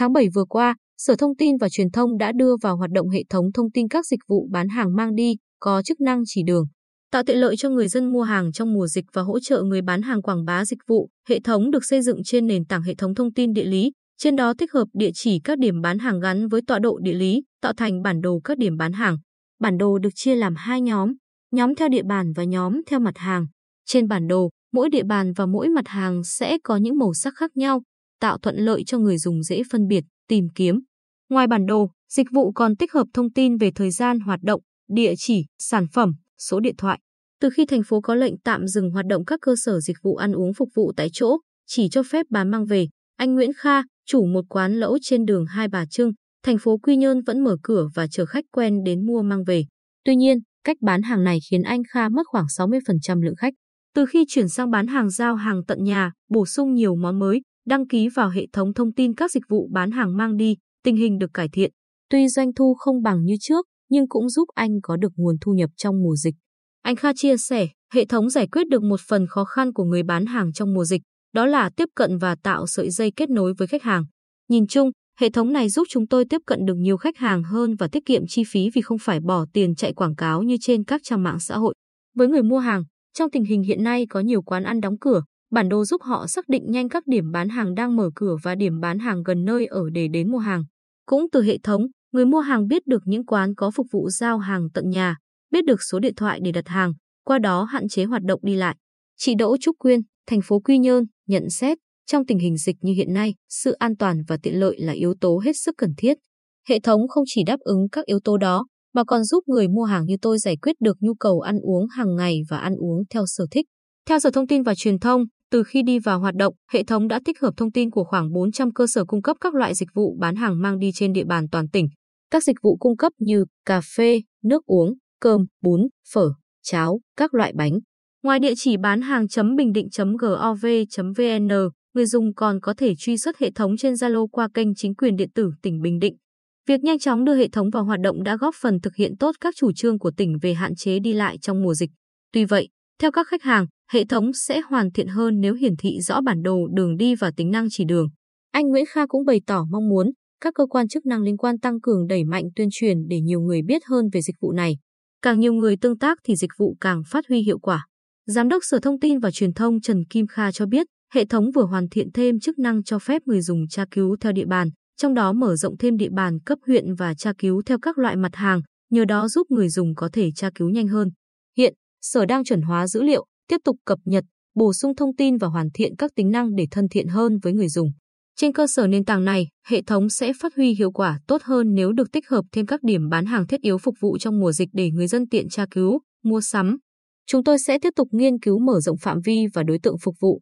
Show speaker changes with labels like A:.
A: Tháng 7 vừa qua, Sở Thông tin và Truyền thông đã đưa vào hoạt động hệ thống thông tin các dịch vụ bán hàng mang đi, có chức năng chỉ đường, tạo tiện lợi cho người dân mua hàng trong mùa dịch và hỗ trợ người bán hàng quảng bá dịch vụ. Hệ thống được xây dựng trên nền tảng hệ thống thông tin địa lý, trên đó tích hợp địa chỉ các điểm bán hàng gắn với tọa độ địa lý, tạo thành bản đồ các điểm bán hàng. Bản đồ được chia làm hai nhóm, nhóm theo địa bàn và nhóm theo mặt hàng. Trên bản đồ, mỗi địa bàn và mỗi mặt hàng sẽ có những màu sắc khác nhau, tạo thuận lợi cho người dùng dễ phân biệt, tìm kiếm. Ngoài bản đồ, dịch vụ còn tích hợp thông tin về thời gian hoạt động, địa chỉ, sản phẩm, số điện thoại. Từ khi thành phố có lệnh tạm dừng hoạt động các cơ sở dịch vụ ăn uống phục vụ tại chỗ, chỉ cho phép bán mang về, anh Nguyễn Kha, chủ một quán lẩu trên đường Hai Bà Trưng, thành phố Quy Nhơn vẫn mở cửa và chờ khách quen đến mua mang về. Tuy nhiên, cách bán hàng này khiến anh Kha mất khoảng 60% lượng khách. Từ khi chuyển sang bán hàng giao hàng tận nhà, bổ sung nhiều món mới, đăng ký vào hệ thống thông tin các dịch vụ bán hàng mang đi, tình hình được cải thiện. Tuy doanh thu không bằng như trước, nhưng cũng giúp anh có được nguồn thu nhập trong mùa dịch. Anh Kha chia sẻ, hệ thống giải quyết được một phần khó khăn của người bán hàng trong mùa dịch, đó là tiếp cận và tạo sợi dây kết nối với khách hàng. Nhìn chung, hệ thống này giúp chúng tôi tiếp cận được nhiều khách hàng hơn và tiết kiệm chi phí vì không phải bỏ tiền chạy quảng cáo như trên các trang mạng xã hội. Với người mua hàng, trong tình hình hiện nay có nhiều quán ăn đóng cửa, bản đồ giúp họ xác định nhanh các điểm bán hàng đang mở cửa và điểm bán hàng gần nơi ở để đến mua hàng. Cũng từ hệ thống, người mua hàng biết được những quán có phục vụ giao hàng tận nhà, biết được số điện thoại để đặt hàng, qua đó hạn chế hoạt động đi lại. Chị Đỗ Trúc Quyên, thành phố Quy Nhơn, nhận xét, trong tình hình dịch như hiện nay, sự an toàn và tiện lợi là yếu tố hết sức cần thiết. Hệ thống không chỉ đáp ứng các yếu tố đó, mà còn giúp người mua hàng như tôi giải quyết được nhu cầu ăn uống hàng ngày và ăn uống theo sở thích. Theo Sở Thông tin và Truyền thông, từ khi đi vào hoạt động, hệ thống đã tích hợp thông tin của khoảng 400 cơ sở cung cấp các loại dịch vụ bán hàng mang đi trên địa bàn toàn tỉnh. Các dịch vụ cung cấp như cà phê, nước uống, cơm, bún, phở, cháo, các loại bánh. Ngoài địa chỉ bán hàng.bình định.gov.vn, người dùng còn có thể truy xuất hệ thống trên Zalo qua kênh chính quyền điện tử tỉnh Bình Định. Việc nhanh chóng đưa hệ thống vào hoạt động đã góp phần thực hiện tốt các chủ trương của tỉnh về hạn chế đi lại trong mùa dịch. Tuy vậy, theo các khách hàng, hệ thống sẽ hoàn thiện hơn nếu hiển thị rõ bản đồ đường đi và tính năng chỉ đường. Anh Nguyễn Kha cũng bày tỏ mong muốn các cơ quan chức năng liên quan tăng cường đẩy mạnh tuyên truyền để nhiều người biết hơn về dịch vụ này. Càng nhiều người tương tác thì dịch vụ càng phát huy hiệu quả. Giám đốc Sở Thông tin và Truyền thông Trần Kim Kha cho biết, hệ thống vừa hoàn thiện thêm chức năng cho phép người dùng tra cứu theo địa bàn, trong đó mở rộng thêm địa bàn cấp huyện và tra cứu theo các loại mặt hàng, nhờ đó giúp người dùng có thể tra cứu nhanh hơn. Hiện, Sở đang chuẩn hóa dữ liệu, tiếp tục cập nhật, bổ sung thông tin và hoàn thiện các tính năng để thân thiện hơn với người dùng. Trên cơ sở nền tảng này, hệ thống sẽ phát huy hiệu quả tốt hơn nếu được tích hợp thêm các điểm bán hàng thiết yếu phục vụ trong mùa dịch để người dân tiện tra cứu, mua sắm. Chúng tôi sẽ tiếp tục nghiên cứu mở rộng phạm vi và đối tượng phục vụ,